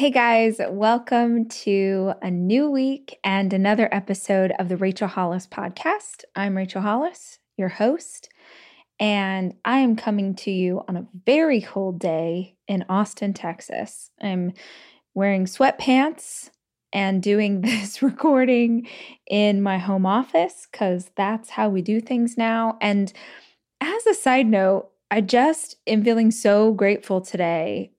Hey guys, welcome to a new week and another episode of the Rachel Hollis podcast. I'm Rachel Hollis, your host, and I am coming to you on a very cold day in Austin, Texas. I'm wearing sweatpants and doing this recording in my home office because that's how we do things now. And as a side note, I just am feeling so grateful today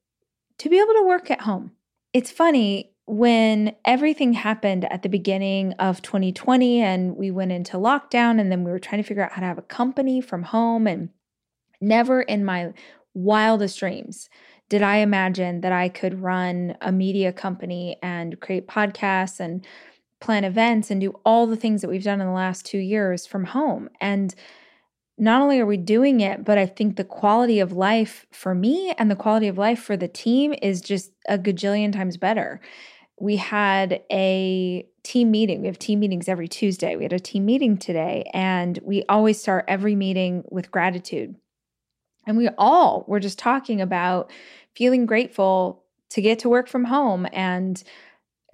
to be able to work at home it's funny when everything happened at the beginning of 2020 and we went into lockdown and then we were trying to figure out how to have a company from home and never in my wildest dreams did I imagine that I could run a media company and create podcasts and plan events and do all the things that we've done in the last 2 years from home. And not only are we doing it, but I think the quality of life for me and the quality of life for the team is just a gajillion times better. We had a team meeting. We have team meetings every Tuesday. We had a team meeting today, and we always start every meeting with gratitude. And we all were just talking about feeling grateful to get to work from home and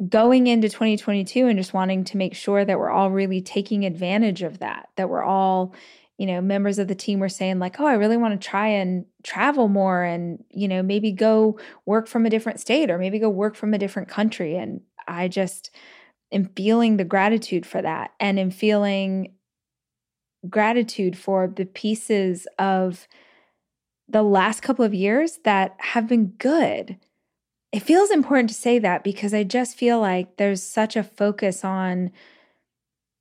going into 2022 and just wanting to make sure that we're all really taking advantage of that, that we're all you know, members of the team were saying, like, oh, I really want to try and travel more and, you know, maybe go work from a different state or maybe go work from a different country. And I just am feeling the gratitude for that and am feeling gratitude for the pieces of the last couple of years that have been good. It feels important to say that because I just feel like there's such a focus on,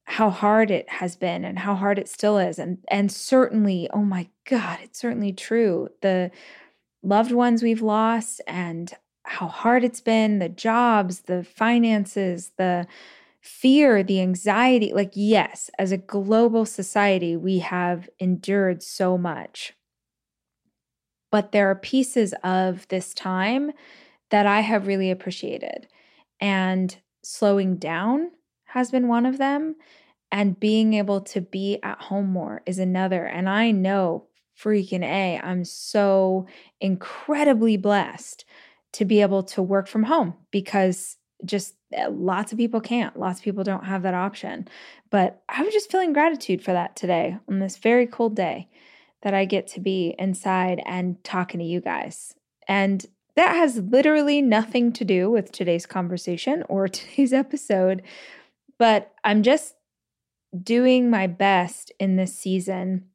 how hard it has been and how hard it still is and and certainly oh my god it's certainly true the loved ones we've lost and how hard it's been the jobs the finances the fear the anxiety like yes as a global society we have endured so much. But there are pieces of this time that I have really appreciated and slowing down has been one of them. And being able to be at home more is another. And I know freaking A, I'm so incredibly blessed to be able to work from home because just eh, lots of people can't. Lots of people don't have that option. But I was just feeling gratitude for that today on this very cold day that I get to be inside and talking to you guys. And that has literally nothing to do with today's conversation or today's episode, but I'm just doing my best in this season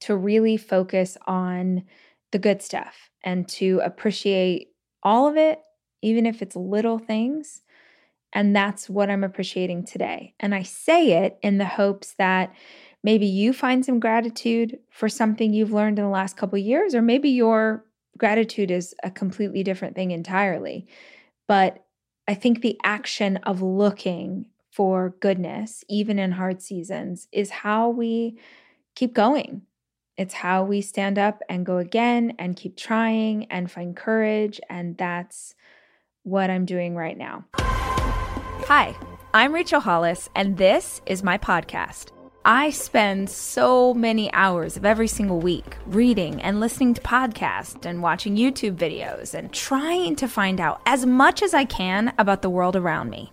to really focus on the good stuff and to appreciate all of it, even if it's little things. And that's what I'm appreciating today. And I say it in the hopes that maybe you find some gratitude for something you've learned in the last couple years, or maybe your gratitude is a completely different thing entirely. But I think the action of looking for goodness, even in hard seasons, is how we keep going. It's how we stand up and go again and keep trying and find courage. And that's what I'm doing right now. Hi, I'm Rachel Hollis, and this is my podcast. I spend so many hours of every single week reading and listening to podcasts and watching YouTube videos and trying to find out as much as I can about the world around me.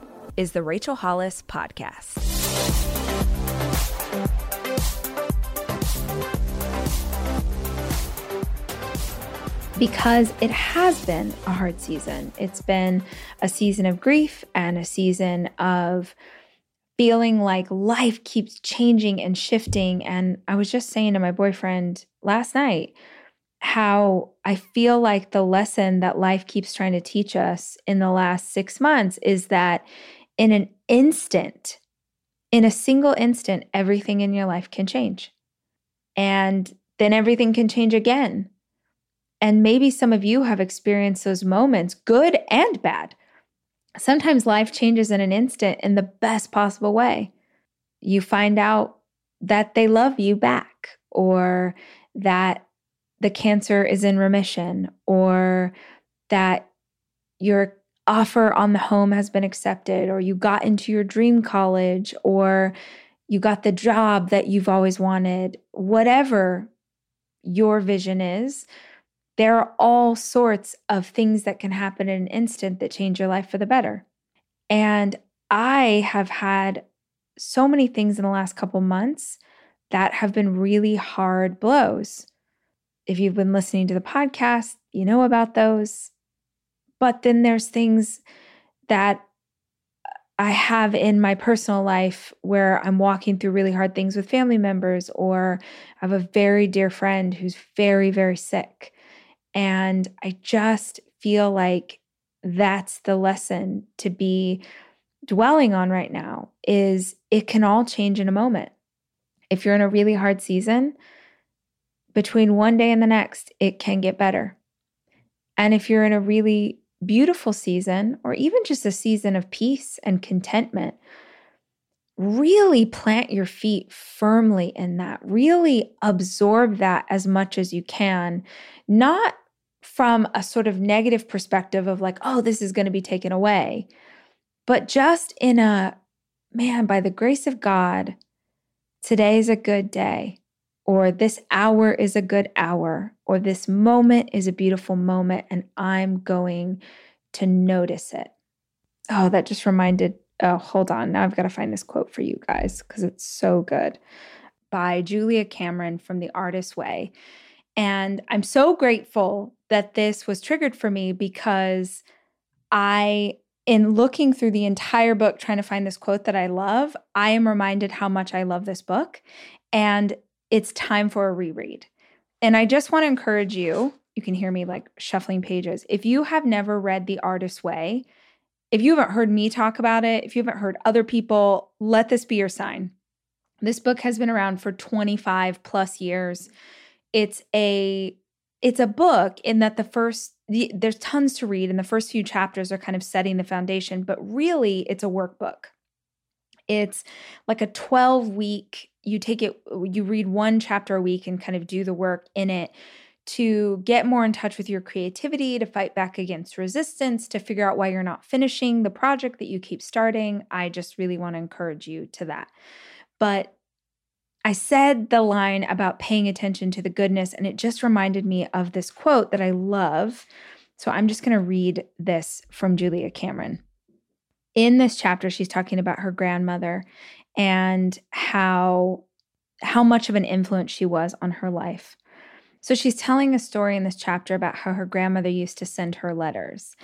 is the Rachel Hollis Podcast. because it has been a hard season. It's been a season of grief and a season of feeling like life keeps changing and shifting. And I was just saying to my boyfriend last night how I feel like the lesson that life keeps trying to teach us in the last six months is that in an instant, in a single instant, everything in your life can change. And then everything can change again. And maybe some of you have experienced those moments, good and bad. Sometimes life changes in an instant in the best possible way. You find out that they love you back, or that the cancer is in remission, or that your offer on the home has been accepted, or you got into your dream college, or you got the job that you've always wanted, whatever your vision is, there are all sorts of things that can happen in an instant that change your life for the better. And I have had so many things in the last couple months that have been really hard blows. If you've been listening to the podcast, you know about those. But then there's things that I have in my personal life where I'm walking through really hard things with family members, or I have a very dear friend who's very, very sick. And I just feel like that's the lesson to be dwelling on right now is it can all change in a moment. If you're in a really hard season, between one day and the next, it can get better. And if you're in a really beautiful season, or even just a season of peace and contentment, really plant your feet firmly in that. Really absorb that as much as you can, not from a sort of negative perspective of like, oh, this is going to be taken away, but just in a man, by the grace of God, today is a good day, or this hour is a good hour, or this moment is a beautiful moment, and I'm going to notice it. Oh, that just reminded. Oh, hold on. Now I've got to find this quote for you guys because it's so good by Julia Cameron from The Artist's Way. And I'm so grateful that this was triggered for me because I, in looking through the entire book, trying to find this quote that I love, I am reminded how much I love this book. And it's time for a reread. And I just want to encourage you, you can hear me like shuffling pages. If you have never read The Artist's Way, if you haven't heard me talk about it, if you haven't heard other people, let this be your sign. This book has been around for 25 plus years. It's a it's a book in that the first the, there's tons to read and the first few chapters are kind of setting the foundation, but really it's a workbook. It's like a 12 week you take it you read one chapter a week and kind of do the work in it to get more in touch with your creativity, to fight back against resistance, to figure out why you're not finishing the project that you keep starting. I just really want to encourage you to that. But I said the line about paying attention to the goodness, and it just reminded me of this quote that I love. So I'm just going to read this from Julia Cameron. In this chapter, she's talking about her grandmother and how how much of an influence she was on her life. So she's telling a story in this chapter about how her grandmother used to send her letters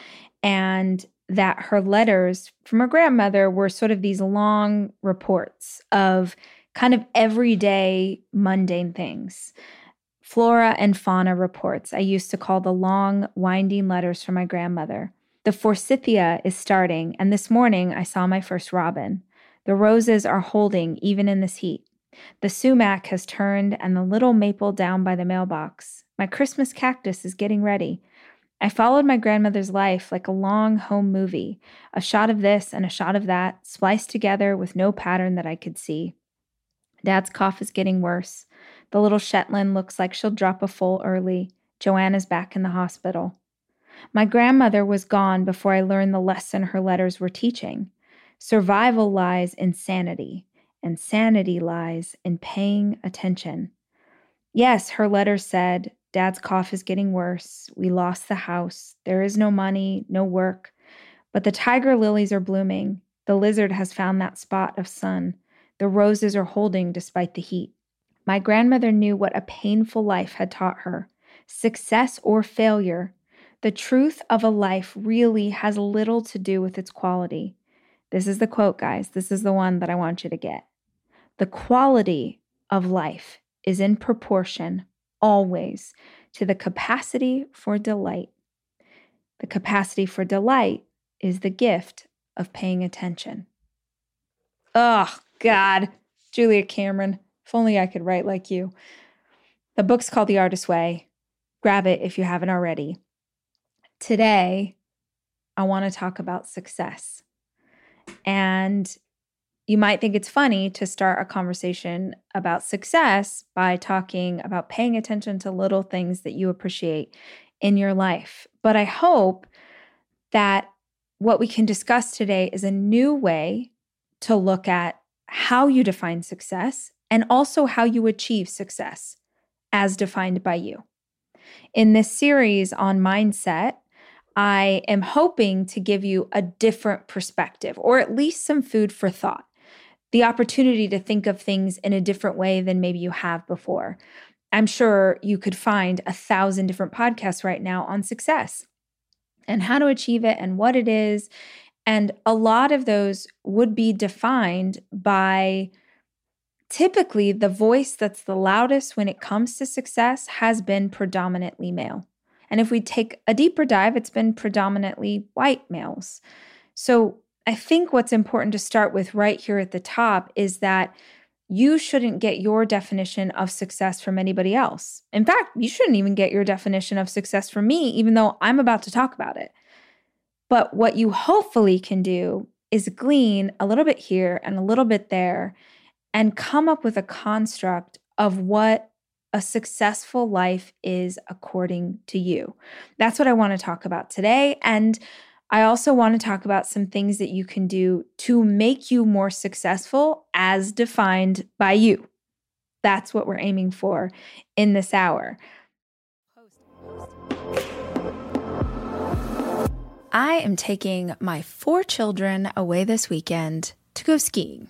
and that her letters from her grandmother were sort of these long reports of kind of everyday mundane things. Flora and fauna reports I used to call the long, winding letters from my grandmother. The forsythia is starting, and this morning I saw my first robin. The roses are holding even in this heat. The sumac has turned and the little maple down by the mailbox. My Christmas cactus is getting ready. I followed my grandmother's life like a long home movie, a shot of this and a shot of that, spliced together with no pattern that I could see. Dad's cough is getting worse. The little Shetland looks like she'll drop a foal early. Joanna's back in the hospital. My grandmother was gone before I learned the lesson her letters were teaching. Survival lies in sanity, and sanity lies in paying attention. Yes, her letter said, Dad's cough is getting worse. We lost the house. There is no money, no work. But the tiger lilies are blooming. The lizard has found that spot of sun. The roses are holding despite the heat. My grandmother knew what a painful life had taught her. Success or failure, the truth of a life really has little to do with its quality. This is the quote, guys. This is the one that I want you to get. The quality of life is in proportion always to the capacity for delight. The capacity for delight is the gift of paying attention. Oh, God. Julia Cameron, if only I could write like you. The book's called The Artist's Way. Grab it if you haven't already. Today, I want to talk about success. And you might think it's funny to start a conversation about success by talking about paying attention to little things that you appreciate in your life. But I hope that what we can discuss today is a new way to look at how you define success and also how you achieve success as defined by you. In this series on mindset, I am hoping to give you a different perspective or at least some food for thought the opportunity to think of things in a different way than maybe you have before. I'm sure you could find a thousand different podcasts right now on success and how to achieve it and what it is. And a lot of those would be defined by typically the voice that's the loudest when it comes to success has been predominantly male. And if we take a deeper dive, it's been predominantly white males. So I think what's important to start with right here at the top is that you shouldn't get your definition of success from anybody else. In fact, you shouldn't even get your definition of success from me, even though I'm about to talk about it. But what you hopefully can do is glean a little bit here and a little bit there and come up with a construct of what a successful life is according to you. That's what I want to talk about today. And I also want to talk about some things that you can do to make you more successful as defined by you. That's what we're aiming for in this hour. I am taking my four children away this weekend to go skiing.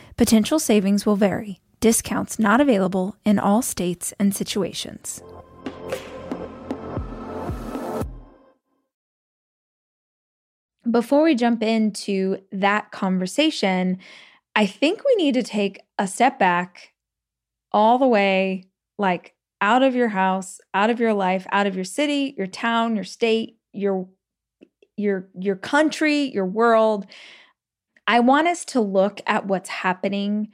Potential savings will vary. Discounts not available in all states and situations. Before we jump into that conversation, I think we need to take a step back all the way like out of your house, out of your life, out of your city, your town, your state, your your your country, your world. I want us to look at what's happening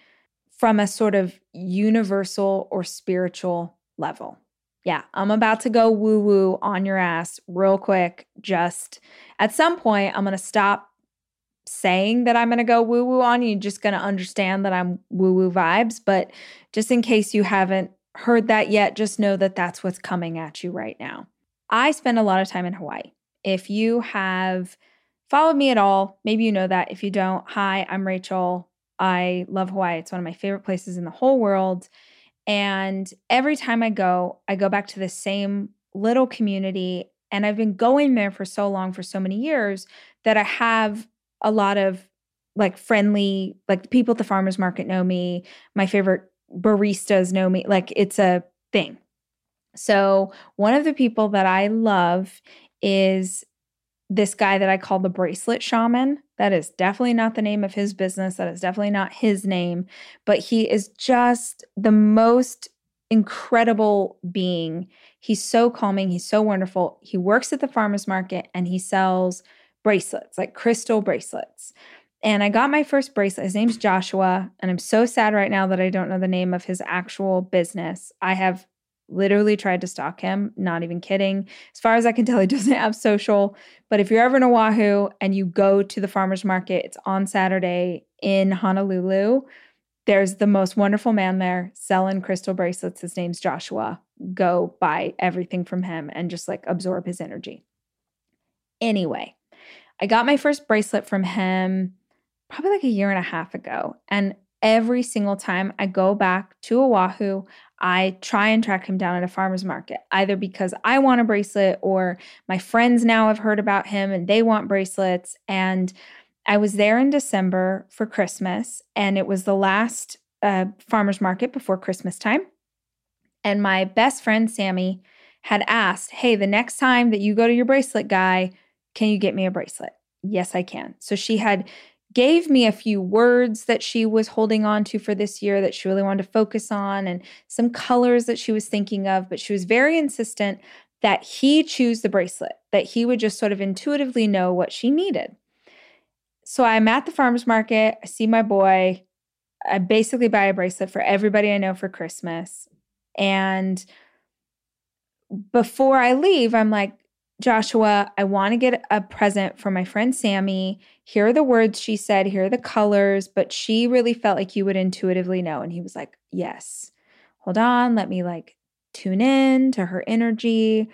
from a sort of universal or spiritual level. Yeah, I'm about to go woo woo on your ass real quick. Just at some point, I'm going to stop saying that I'm going to go woo woo on you. Just going to understand that I'm woo woo vibes. But just in case you haven't heard that yet, just know that that's what's coming at you right now. I spend a lot of time in Hawaii. If you have followed me at all, maybe you know that. If you don't, hi, I'm Rachel. I love Hawaii. It's one of my favorite places in the whole world. And every time I go, I go back to the same little community. And I've been going there for so long, for so many years, that I have a lot of like friendly, like people at the farmers market know me. My favorite baristas know me. Like it's a thing. So, one of the people that I love is this guy that I call the bracelet shaman. That is definitely not the name of his business. That is definitely not his name, but he is just the most incredible being. He's so calming. He's so wonderful. He works at the farmer's market and he sells bracelets, like crystal bracelets. And I got my first bracelet. His name's Joshua. And I'm so sad right now that I don't know the name of his actual business. I have literally tried to stalk him, not even kidding. As far as I can tell, he doesn't have social. But if you're ever in Oahu and you go to the farmer's market, it's on Saturday in Honolulu. There's the most wonderful man there selling crystal bracelets. His name's Joshua. Go buy everything from him and just like absorb his energy. Anyway, I got my first bracelet from him probably like a year and a half ago. And every single time I go back to Oahu, I try and track him down at a farmer's market, either because I want a bracelet or my friends now have heard about him and they want bracelets. And I was there in December for Christmas, and it was the last uh, farmer's market before Christmas time. And my best friend, Sammy, had asked, Hey, the next time that you go to your bracelet guy, can you get me a bracelet? Yes, I can. So she had gave me a few words that she was holding on to for this year that she really wanted to focus on and some colors that she was thinking of, but she was very insistent that he choose the bracelet, that he would just sort of intuitively know what she needed. So I'm at the farmer's market, I see my boy, I basically buy a bracelet for everybody I know for Christmas. And before I leave, I'm like, Joshua, I want to get a present for my friend Sammy. Here are the words she said, here are the colors, but she really felt like you would intuitively know. And he was like, Yes. Hold on, let me like tune in to her energy.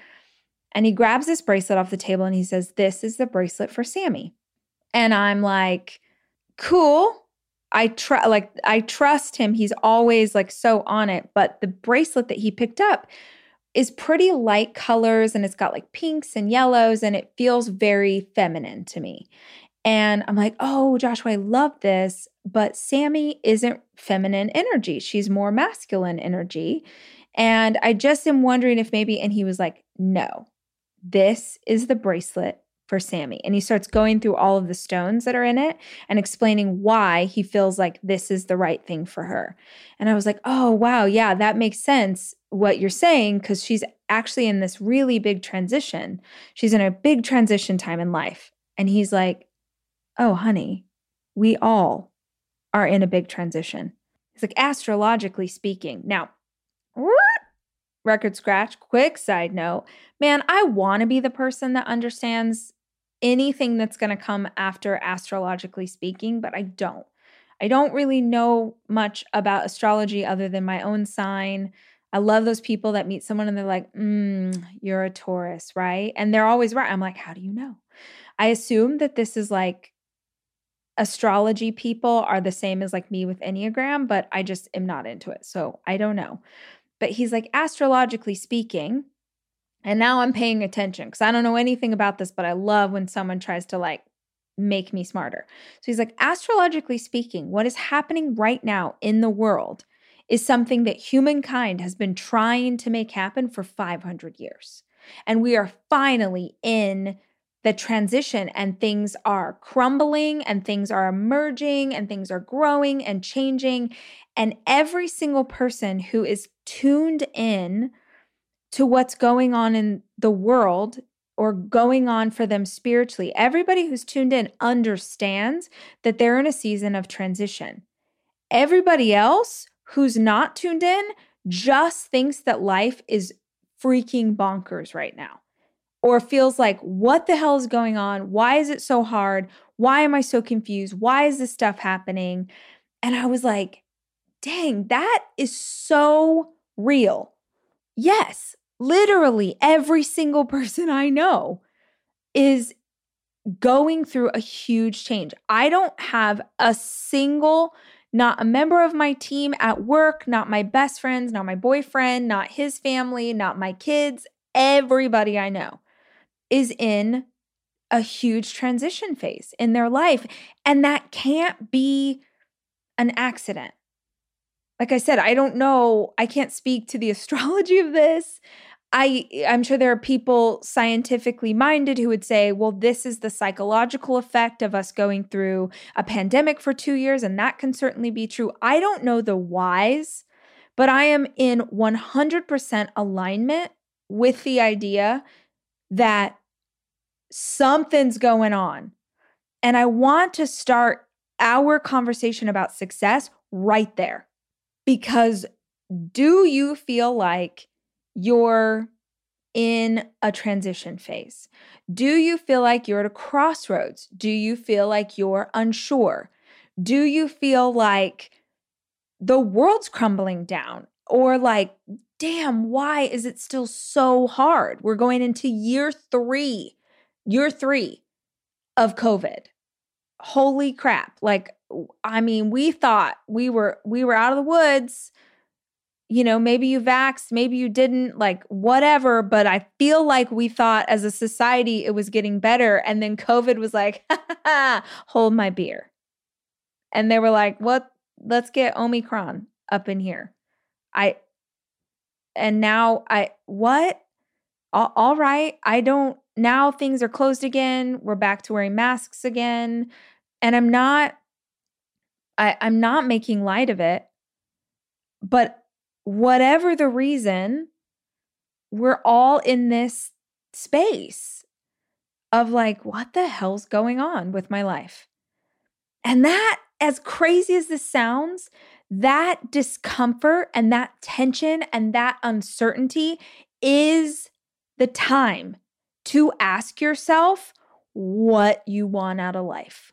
And he grabs this bracelet off the table and he says, This is the bracelet for Sammy. And I'm like, Cool. I try like I trust him. He's always like so on it. But the bracelet that he picked up is pretty light colors and it's got like pinks and yellows and it feels very feminine to me. And I'm like, oh, Joshua, I love this. But Sammy isn't feminine energy. She's more masculine energy. And I just am wondering if maybe, and he was like, no, this is the bracelet for Sammy. And he starts going through all of the stones that are in it and explaining why he feels like this is the right thing for her. And I was like, oh, wow, yeah, that makes sense what you're saying because she's actually in this really big transition. She's in a big transition time in life. And he's like, oh, honey, we all are in a big transition. It's like astrologically speaking. Now, record scratch, quick side note man, I want to be the person that understands anything that's going to come after astrologically speaking, but I don't. I don't really know much about astrology other than my own sign. I love those people that meet someone and they're like, mm, you're a Taurus, right? And they're always right. I'm like, how do you know? I assume that this is like astrology people are the same as like me with Enneagram, but I just am not into it. So I don't know. But he's like, astrologically speaking, and now I'm paying attention because I don't know anything about this, but I love when someone tries to like make me smarter. So he's like, astrologically speaking, what is happening right now in the world is something that humankind has been trying to make happen for 500 years. And we are finally in the transition, and things are crumbling, and things are emerging, and things are growing and changing. And every single person who is tuned in to what's going on in the world or going on for them spiritually. Everybody who's tuned in understands that they're in a season of transition. Everybody else who's not tuned in just thinks that life is freaking bonkers right now or feels like, what the hell is going on? Why is it so hard? Why am I so confused? Why is this stuff happening? And I was like, dang, that is so real. Yes, literally every single person I know is going through a huge change. I don't have a single, not a member of my team at work, not my best friends, not my boyfriend, not his family, not my kids, everybody I know is in a huge transition phase in their life. And that can't be an accident. Like I said, I don't know, I can't speak to the astrology of this. I I'm sure there are people scientifically minded who would say, well, this is the psychological effect of us going through a pandemic for 2 years and that can certainly be true. I don't know the whys, but I am in 100% alignment with the idea that something's going on. And I want to start our conversation about success right there. Because do you feel like you're in a transition phase? Do you feel like you're at a crossroads? Do you feel like you're unsure? Do you feel like the world's crumbling down? Or like, damn, why is it still so hard? We're going into year three, year three of COVID. Holy crap. Like, I mean, we thought we were we were out of the woods you know, maybe you vaxxed, maybe you didn't, like whatever. But I feel like we thought as a society it was getting better. And then COVID was like, hold my beer. And they were like, what? Let's get Omicron up in here. I, and now I, what? all, all right. I don't, now things are closed again. We're back to wearing masks again. And I'm not, I, I'm not making light of it. But whatever the reason, we're all in this space of like, what the hell's going on with my life? And that, as crazy as this sounds, that discomfort and that tension and that uncertainty is the time to ask yourself what you want out of life.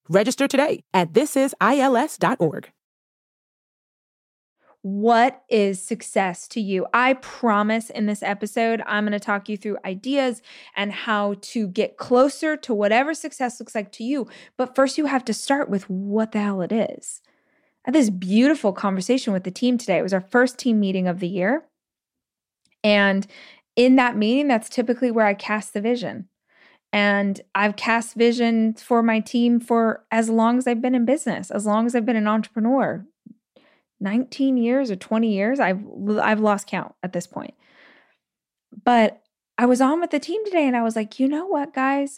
Register today at thisisils.org. What is success to you? I promise in this episode, I'm going to talk you through ideas and how to get closer to whatever success looks like to you. But first, you have to start with what the hell it is. I had this beautiful conversation with the team today. It was our first team meeting of the year. And in that meeting, that's typically where I cast the vision. And I've cast vision for my team for as long as I've been in business, as long as I've been an entrepreneur. 19 years or 20 years, I've I've lost count at this point. But I was on with the team today and I was like, "You know what, guys?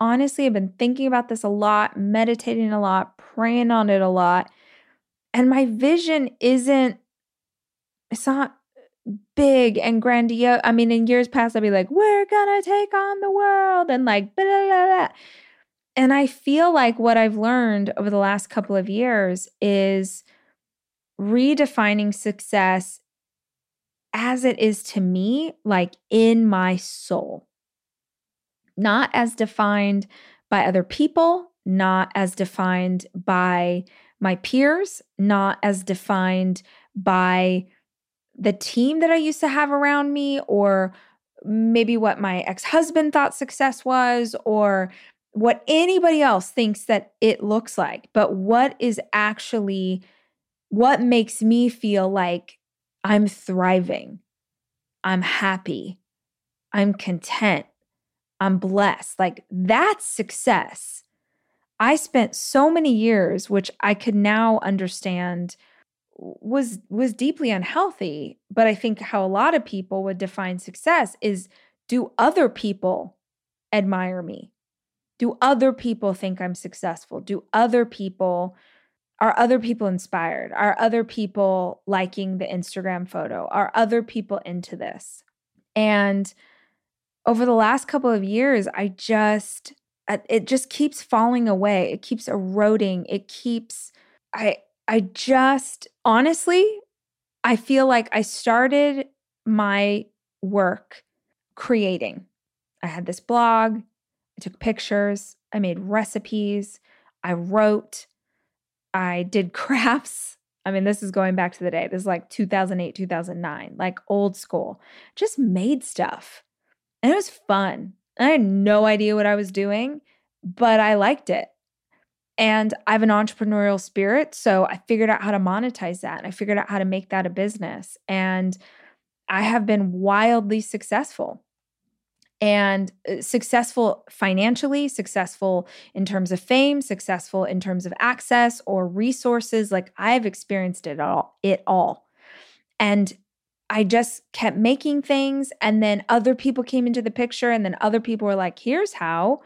honestly I've been thinking about this a lot, meditating a lot, praying on it a lot. And my vision isn't, it's not big and grandiose. I mean, in years past, I'd be like, we're gonna take on the world and like, blah, blah, blah. and I feel like what I've learned over the last couple of years is redefining success as it is to me, like in my soul, not as defined by other people, not as defined by my peers, not as defined by the team that I used to have around me, or maybe what my ex husband thought success was, or what anybody else thinks that it looks like, but what is actually what makes me feel like I'm thriving, I'm happy, I'm content, I'm blessed. Like that's success. I spent so many years, which I could now understand was was deeply unhealthy but i think how a lot of people would define success is do other people admire me? Do other people think i'm successful? Do other people are other people inspired? Are other people liking the instagram photo? Are other people into this? And over the last couple of years i just it just keeps falling away. It keeps eroding. It keeps i I just honestly, I feel like I started my work creating. I had this blog, I took pictures, I made recipes, I wrote, I did crafts. I mean, this is going back to the day. This is like 2008, 2009, like old school. Just made stuff. And it was fun. I had no idea what I was doing, but I liked it. And I have an entrepreneurial spirit. So I figured out how to monetize that and I figured out how to make that a business. And I have been wildly successful and uh, successful financially, successful in terms of fame, successful in terms of access or resources. Like I've experienced it all, it all. And I just kept making things. And then other people came into the picture. And then other people were like, here's how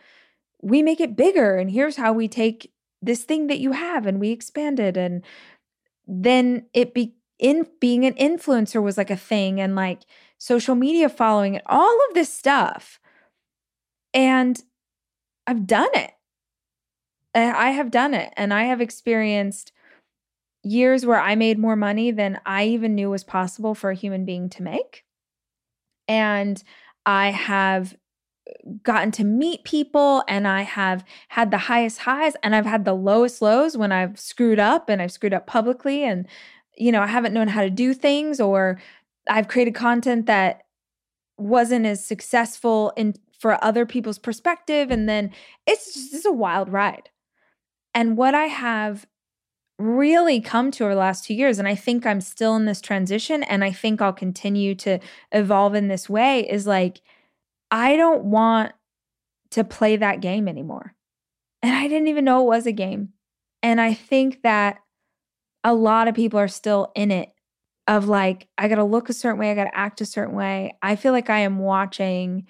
we make it bigger. And here's how we take this thing that you have and we expanded and then it be in being an influencer was like a thing and like social media following and all of this stuff. And i've done it. I have done it and i have experienced years where i made more money than i even knew was possible for a human being to make. And i have gotten to meet people and I have had the highest highs and I've had the lowest lows when I've screwed up and I've screwed up publicly and you know, I haven't known how to do things or I've created content that wasn't as successful in for other people's perspective and then it's just it's a wild ride. And what I have really come to over the last 2 years and I think I'm still in this transition and I think I'll continue to evolve in this way is like I don't want to play that game anymore. And I didn't even know it was a game. And I think that a lot of people are still in it of like, I got to look a certain way, I got to act a certain way. I feel like I am watching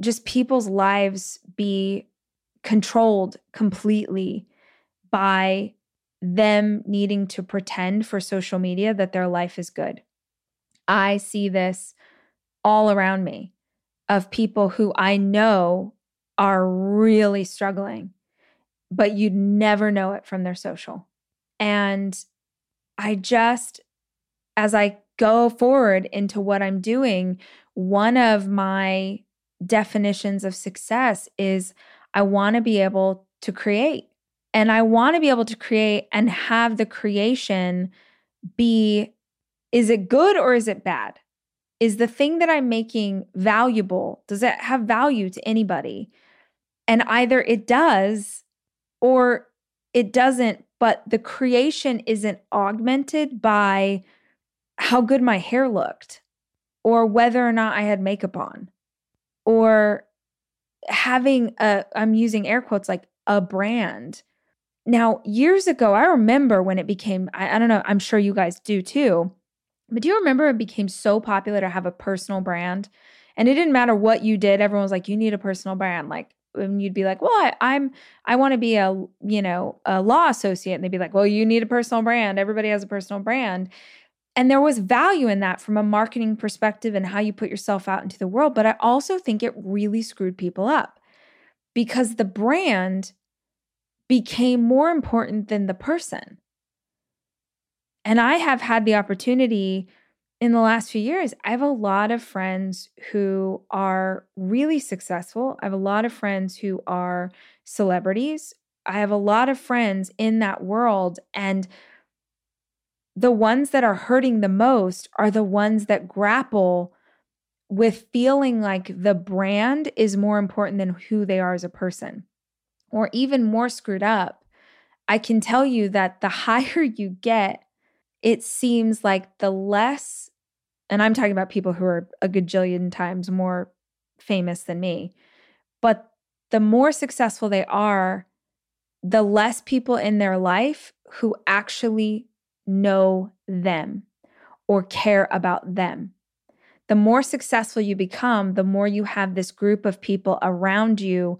just people's lives be controlled completely by them needing to pretend for social media that their life is good. I see this all around me of people who I know are really struggling, but you'd never know it from their social. And I just, as I go forward into what I'm doing, one of my definitions of success is I want to be able to create. And I want to be able to create and have the creation be is it good or is it bad? Is the thing that I'm making valuable? Does it have value to anybody? And either it does or it doesn't, but the creation isn't augmented by how good my hair looked or whether or not I had makeup on or having a, I'm using air quotes like a brand. Now, years ago, I remember when it became, I, I don't know, I'm sure you guys do too but do you remember it became so popular to have a personal brand? And it didn't matter what you did, everyone was like, you need a personal brand. Like and you'd be like, "Well, I, I'm I want to be a you know a law associate," and they'd be like, "Well, you need a personal brand. Everybody has a personal brand." And there was value in that from a marketing perspective and how you put yourself out into the world. But I also think it really screwed people up because the brand became more important than the person. And I have had the opportunity in the last few years, I have a lot of friends who are really successful. I have a lot of friends who are celebrities. I have a lot of friends in that world. And the ones that are hurting the most are the ones that grapple with feeling like the brand is more important than who they are as a person. Or even more screwed up, I can tell you that the higher you get, it seems like the less, and I'm talking about people who are a gajillion times more famous than me, but the more successful they are, the less people in their life who actually know them or care about them. The more successful you become, the more you have this group of people around you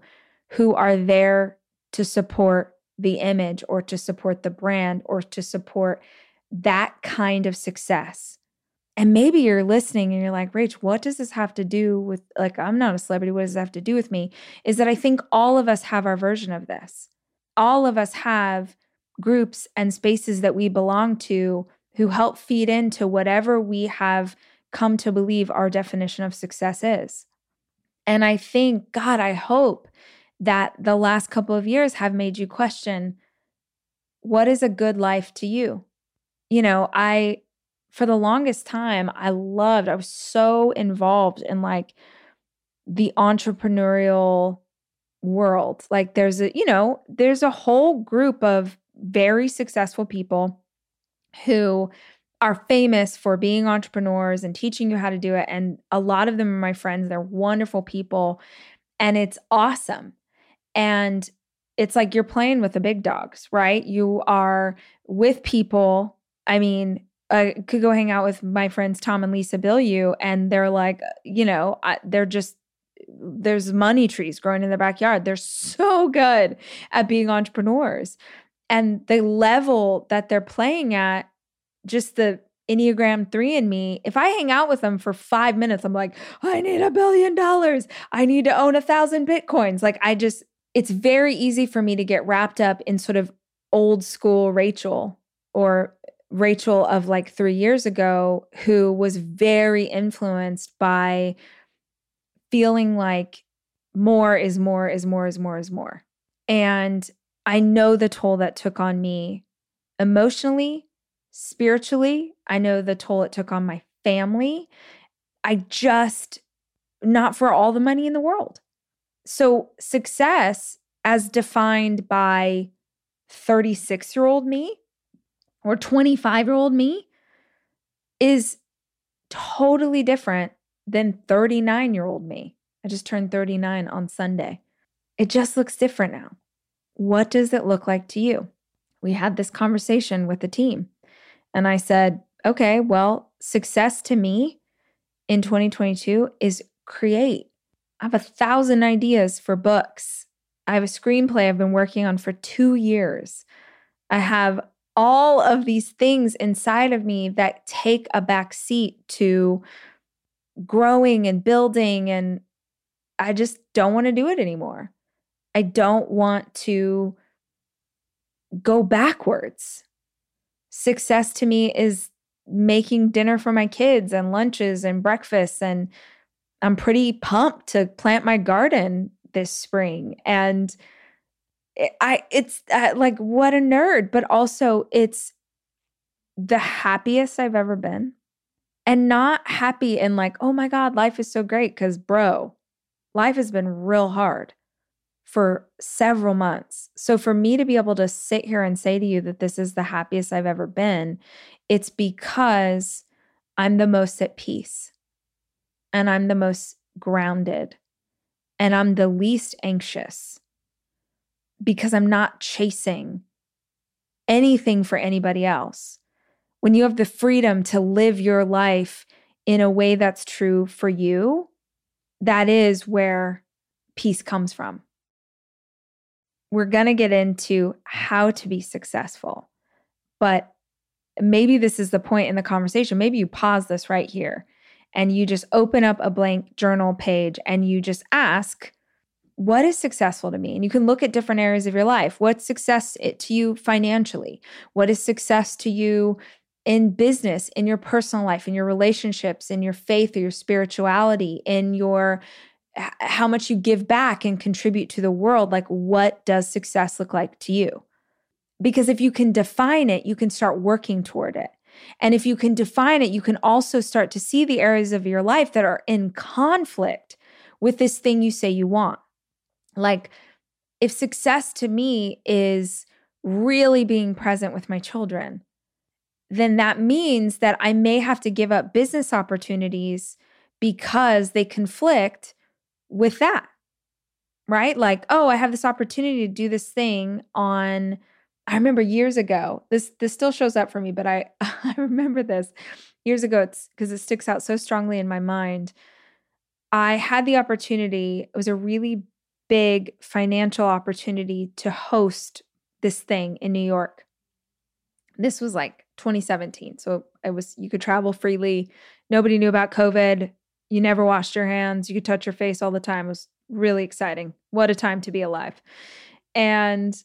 who are there to support the image or to support the brand or to support that kind of success. And maybe you're listening and you're like, Rach, what does this have to do with, like, I'm not a celebrity. What does this have to do with me? Is that I think all of us have our version of this. All of us have groups and spaces that we belong to who help feed into whatever we have come to believe our definition of success is. And I think, God, I hope that the last couple of years have made you question what is a good life to you? You know, I, for the longest time, I loved, I was so involved in like the entrepreneurial world. Like there's a, you know, there's a whole group of very successful people who are famous for being entrepreneurs and teaching you how to do it. And a lot of them are my friends. They're wonderful people. And it's awesome. And it's like you're playing with the big dogs, right? You are with people. I mean, I could go hang out with my friends Tom and Lisa Bilyeu, and they're like, you know, they're just there's money trees growing in their backyard. They're so good at being entrepreneurs. And the level that they're playing at, just the Enneagram 3 in me, if I hang out with them for five minutes, I'm like, I need a billion dollars. I need to own a thousand Bitcoins. Like, I just, it's very easy for me to get wrapped up in sort of old school Rachel or Rachel of like three years ago, who was very influenced by feeling like more is more is more is more is more. And I know the toll that took on me emotionally, spiritually. I know the toll it took on my family. I just, not for all the money in the world. So, success as defined by 36 year old me or 25 year old me is totally different than 39 year old me. I just turned 39 on Sunday. It just looks different now. What does it look like to you? We had this conversation with the team. And I said, okay, well, success to me in 2022 is create. I have a thousand ideas for books. I have a screenplay I've been working on for two years. I have all of these things inside of me that take a back seat to growing and building. And I just don't want to do it anymore. I don't want to go backwards. Success to me is making dinner for my kids and lunches and breakfasts and I'm pretty pumped to plant my garden this spring and I it's uh, like what a nerd but also it's the happiest I've ever been and not happy and like oh my god life is so great cuz bro life has been real hard for several months. So for me to be able to sit here and say to you that this is the happiest I've ever been, it's because I'm the most at peace and I'm the most grounded and I'm the least anxious because I'm not chasing anything for anybody else. When you have the freedom to live your life in a way that's true for you, that is where peace comes from. we're going to get into how to be successful. But maybe this is the point in the conversation. Maybe you pause this right here and you just open up a blank journal page and you just ask, what is successful to me? And you can look at different areas of your life. What's success eh, to you financially? What is success to you in business, in your personal life, in your relationships, in your faith or your spirituality, in your how much you give back and contribute to the world? Like, what does success look like to you? Because if you can define it, you can start working toward it. And if you can define it, you can also start to see the areas of your life that are in conflict with this thing you say you want. Like, if success to me is really being present with my children, then that means that I may have to give up business opportunities because they conflict with that. Right? Like, oh, I have this opportunity to do this thing on I remember years ago. This this still shows up for me, but I I remember this years ago it's because it sticks out so strongly in my mind. I had the opportunity, it was a really big financial opportunity to host this thing in New York. This was like 2017. So it was you could travel freely. Nobody knew about COVID. You never washed your hands. You could touch your face all the time. It was really exciting. What a time to be alive. And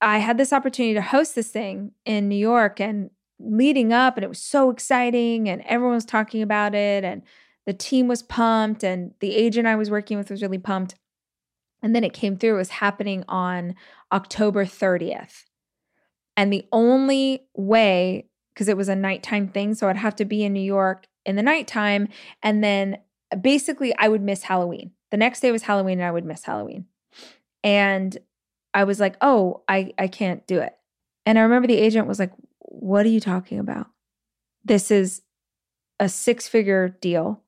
I had this opportunity to host this thing in New York and leading up, and it was so exciting, and everyone was talking about it, and the team was pumped, and the agent I was working with was really pumped. And then it came through, it was happening on October 30th. And the only way, because it was a nighttime thing, so I'd have to be in New York in the nighttime. And then uh, basically, I would miss Halloween. The next day was Halloween, and I would miss Halloween. And I was like, oh, I, I can't do it. And I remember the agent was like, what are you talking about? This is a six figure deal.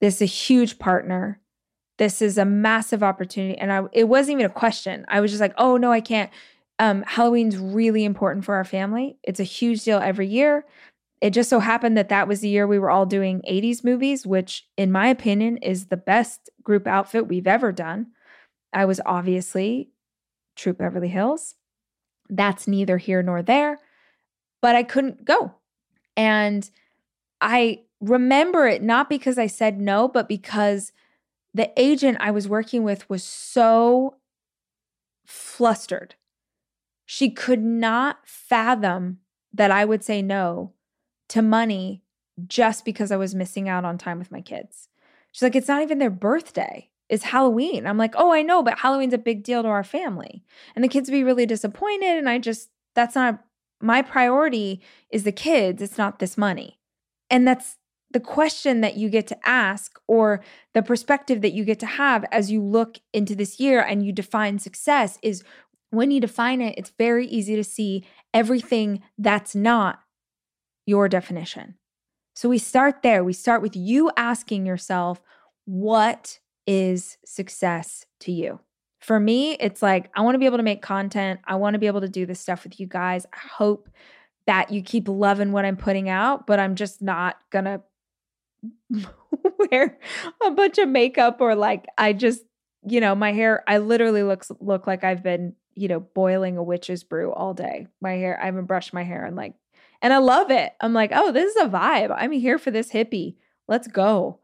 This is a huge partner. This is a massive opportunity. And I, it wasn't even a question. I was just like, oh, no, I can't. Um, Halloween's really important for our family. It's a huge deal every year. It just so happened that that was the year we were all doing 80s movies, which, in my opinion, is the best group outfit we've ever done. I was obviously Troop Beverly Hills. That's neither here nor there, but I couldn't go. And I remember it not because I said no, but because the agent I was working with was so flustered. She could not fathom that I would say no to money just because I was missing out on time with my kids. She's like, it's not even their birthday is Halloween. I'm like, oh, I know, but Halloween's a big deal to our family. And the kids would be really disappointed. And I just, that's not my priority is the kids, it's not this money. And that's the question that you get to ask or the perspective that you get to have as you look into this year and you define success is when you define it, it's very easy to see everything that's not your definition. So we start there. We start with you asking yourself, what is success to you? For me, it's like I want to be able to make content. I want to be able to do this stuff with you guys. I hope that you keep loving what I'm putting out, but I'm just not going to wear a bunch of makeup or like I just, you know, my hair I literally looks look like I've been, you know, boiling a witch's brew all day. My hair I haven't brushed my hair and like and I love it. I'm like, "Oh, this is a vibe. I'm here for this hippie. Let's go."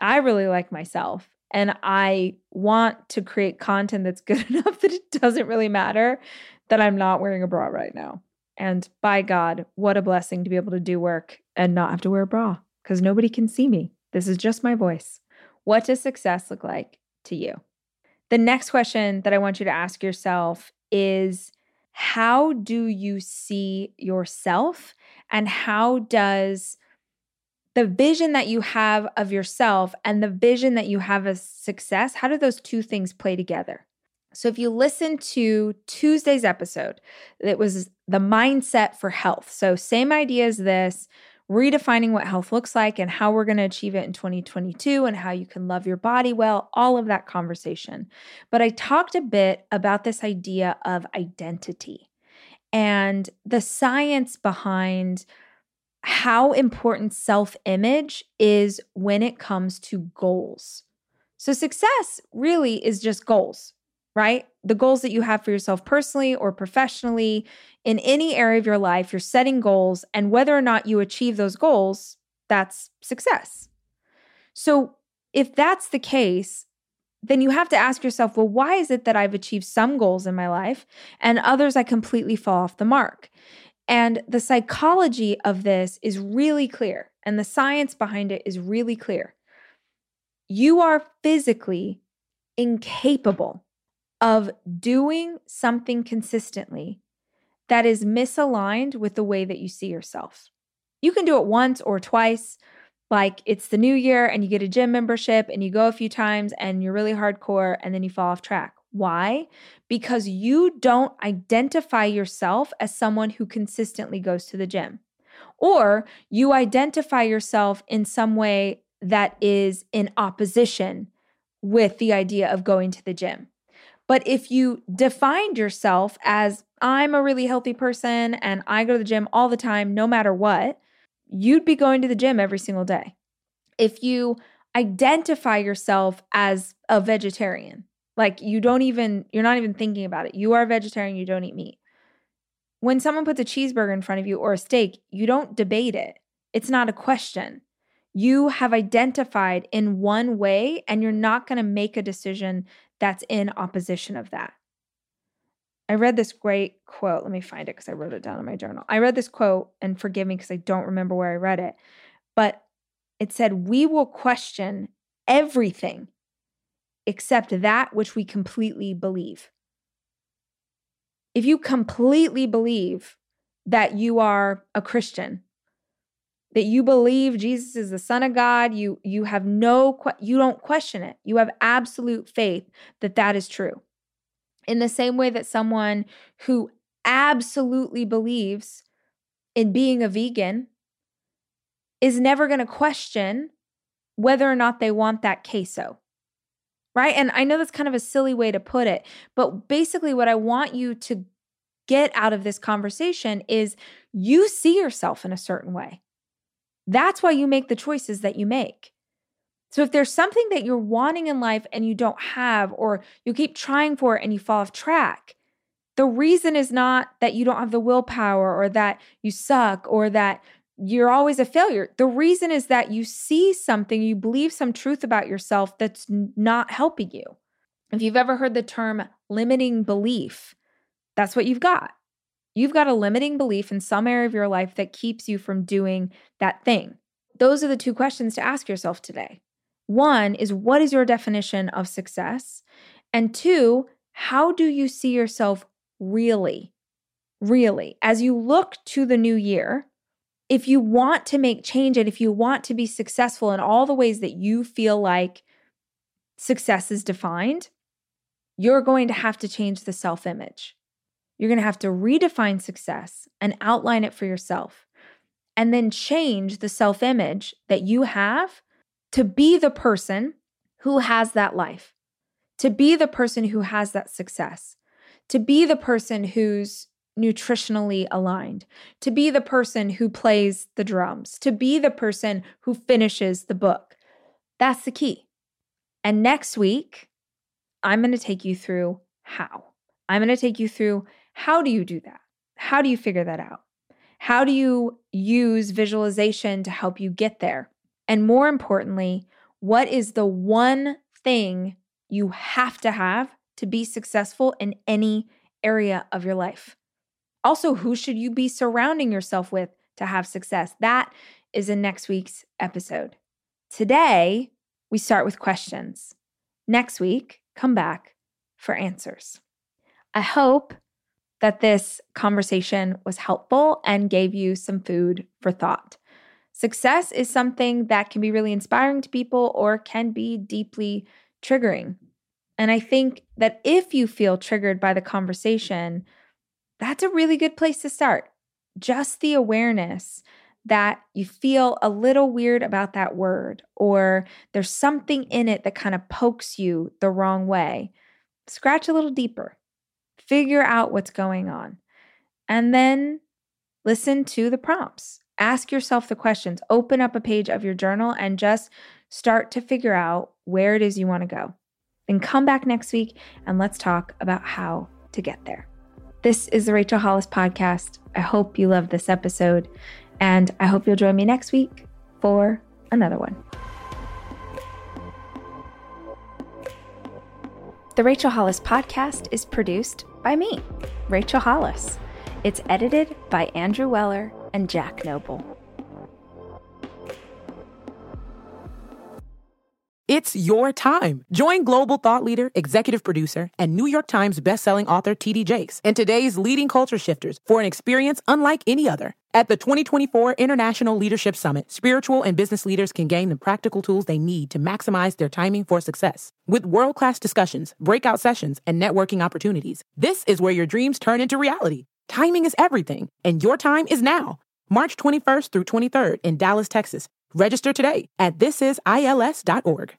I really like myself and I want to create content that's good enough that it doesn't really matter that I'm not wearing a bra right now. And by God, what a blessing to be able to do work and not have to wear a bra because nobody can see me. This is just my voice. What does success look like to you? The next question that I want you to ask yourself is how do you see yourself and how does the vision that you have of yourself and the vision that you have of success, how do those two things play together? So, if you listen to Tuesday's episode, it was the mindset for health. So, same idea as this, redefining what health looks like and how we're going to achieve it in 2022 and how you can love your body well, all of that conversation. But I talked a bit about this idea of identity and the science behind how important self image is when it comes to goals. So, success really is just goals, right? The goals that you have for yourself personally or professionally in any area of your life, you're setting goals, and whether or not you achieve those goals, that's success. So, if that's the case, then you have to ask yourself, well, why is it that I've achieved some goals in my life and others I completely fall off the mark? And the psychology of this is really clear, and the science behind it is really clear. You are physically incapable of doing something consistently that is misaligned with the way that you see yourself. You can do it once or twice, like it's the new year and you get a gym membership and you go a few times and you're really hardcore and then you fall off track. Why? Because you don't identify yourself as someone who consistently goes to the gym. Or you identify yourself in some way that is in opposition with the idea of going to the gym. But if you defined yourself as I'm a really healthy person and I go to the gym all the time, no matter what, you'd be going to the gym every single day. If you identify yourself as a vegetarian, like you don't even, you're not even thinking about it. You are a vegetarian, you don't eat meat. When someone puts a cheeseburger in front of you or a steak, you don't debate it. It's not a question. You have identified in one way, and you're not going to make a decision that's in opposition of that. I read this great quote. Let me find it because I wrote it down in my journal. I read this quote, and forgive me because I don't remember where I read it, but it said, We will question everything except that which we completely believe. If you completely believe that you are a Christian, that you believe Jesus is the son of God, you you have no you don't question it. You have absolute faith that that is true. In the same way that someone who absolutely believes in being a vegan is never going to question whether or not they want that queso. Right? And I know that's kind of a silly way to put it, but basically what I want you to get out of this conversation is you see yourself in a certain way. That's why you make the choices that you make. So if there's something that you're wanting in life and you don't have, or you keep trying for it and you fall off track, the reason is not that you don't have the willpower or that you suck or that you're always a failure. The reason is that you see something, you believe some truth about yourself that's not helping you. If you've ever heard the term limiting belief, that's what you've got. You've got a limiting belief in some area of your life that keeps you from doing that thing. Those are the two questions to ask yourself today. One is what is your definition of success? And two, how do you see yourself really? Really, as you look to the new year, if you want to make change and if you want to be successful in all the ways that you feel like success is defined, you're going to have to change the self image. You're going to have to redefine success and outline it for yourself, and then change the self image that you have to be the person who has that life, to be the person who has that success, to be the person who's nutritionally aligned, to be the person who plays the drums, to be the person who finishes the book. That's the key. And next week, I'm going to take you through how. I'm going to take you through how do you do that? How do you figure that out? How do you use visualization to help you get there? And more importantly, what is the one thing you have to have to be successful in any area of your life? Also, who should you be surrounding yourself with to have success? That is in next week's episode. Today, we start with questions. Next week, come back for answers. I hope that this conversation was helpful and gave you some food for thought. Success is something that can be really inspiring to people or can be deeply triggering. And I think that if you feel triggered by the conversation, that's a really good place to start. Just the awareness that you feel a little weird about that word, or there's something in it that kind of pokes you the wrong way. Scratch a little deeper figure out what's going on, and then listen to the prompts. Ask yourself the questions. Open up a page of your journal and just start to figure out where it is you want to go. Then come back next week and let's talk about how to get there. This is the Rachel Hollis podcast. I hope you loved this episode, and I hope you'll join me next week for another one. The Rachel Hollis podcast is produced by me, Rachel Hollis. It's edited by Andrew Weller and Jack Noble. It's your time. Join global thought leader, executive producer, and New York Times bestselling author TD Jakes and today's leading culture shifters for an experience unlike any other. At the 2024 International Leadership Summit, spiritual and business leaders can gain the practical tools they need to maximize their timing for success. With world class discussions, breakout sessions, and networking opportunities, this is where your dreams turn into reality. Timing is everything, and your time is now. March 21st through 23rd in Dallas, Texas. Register today at thisisils.org.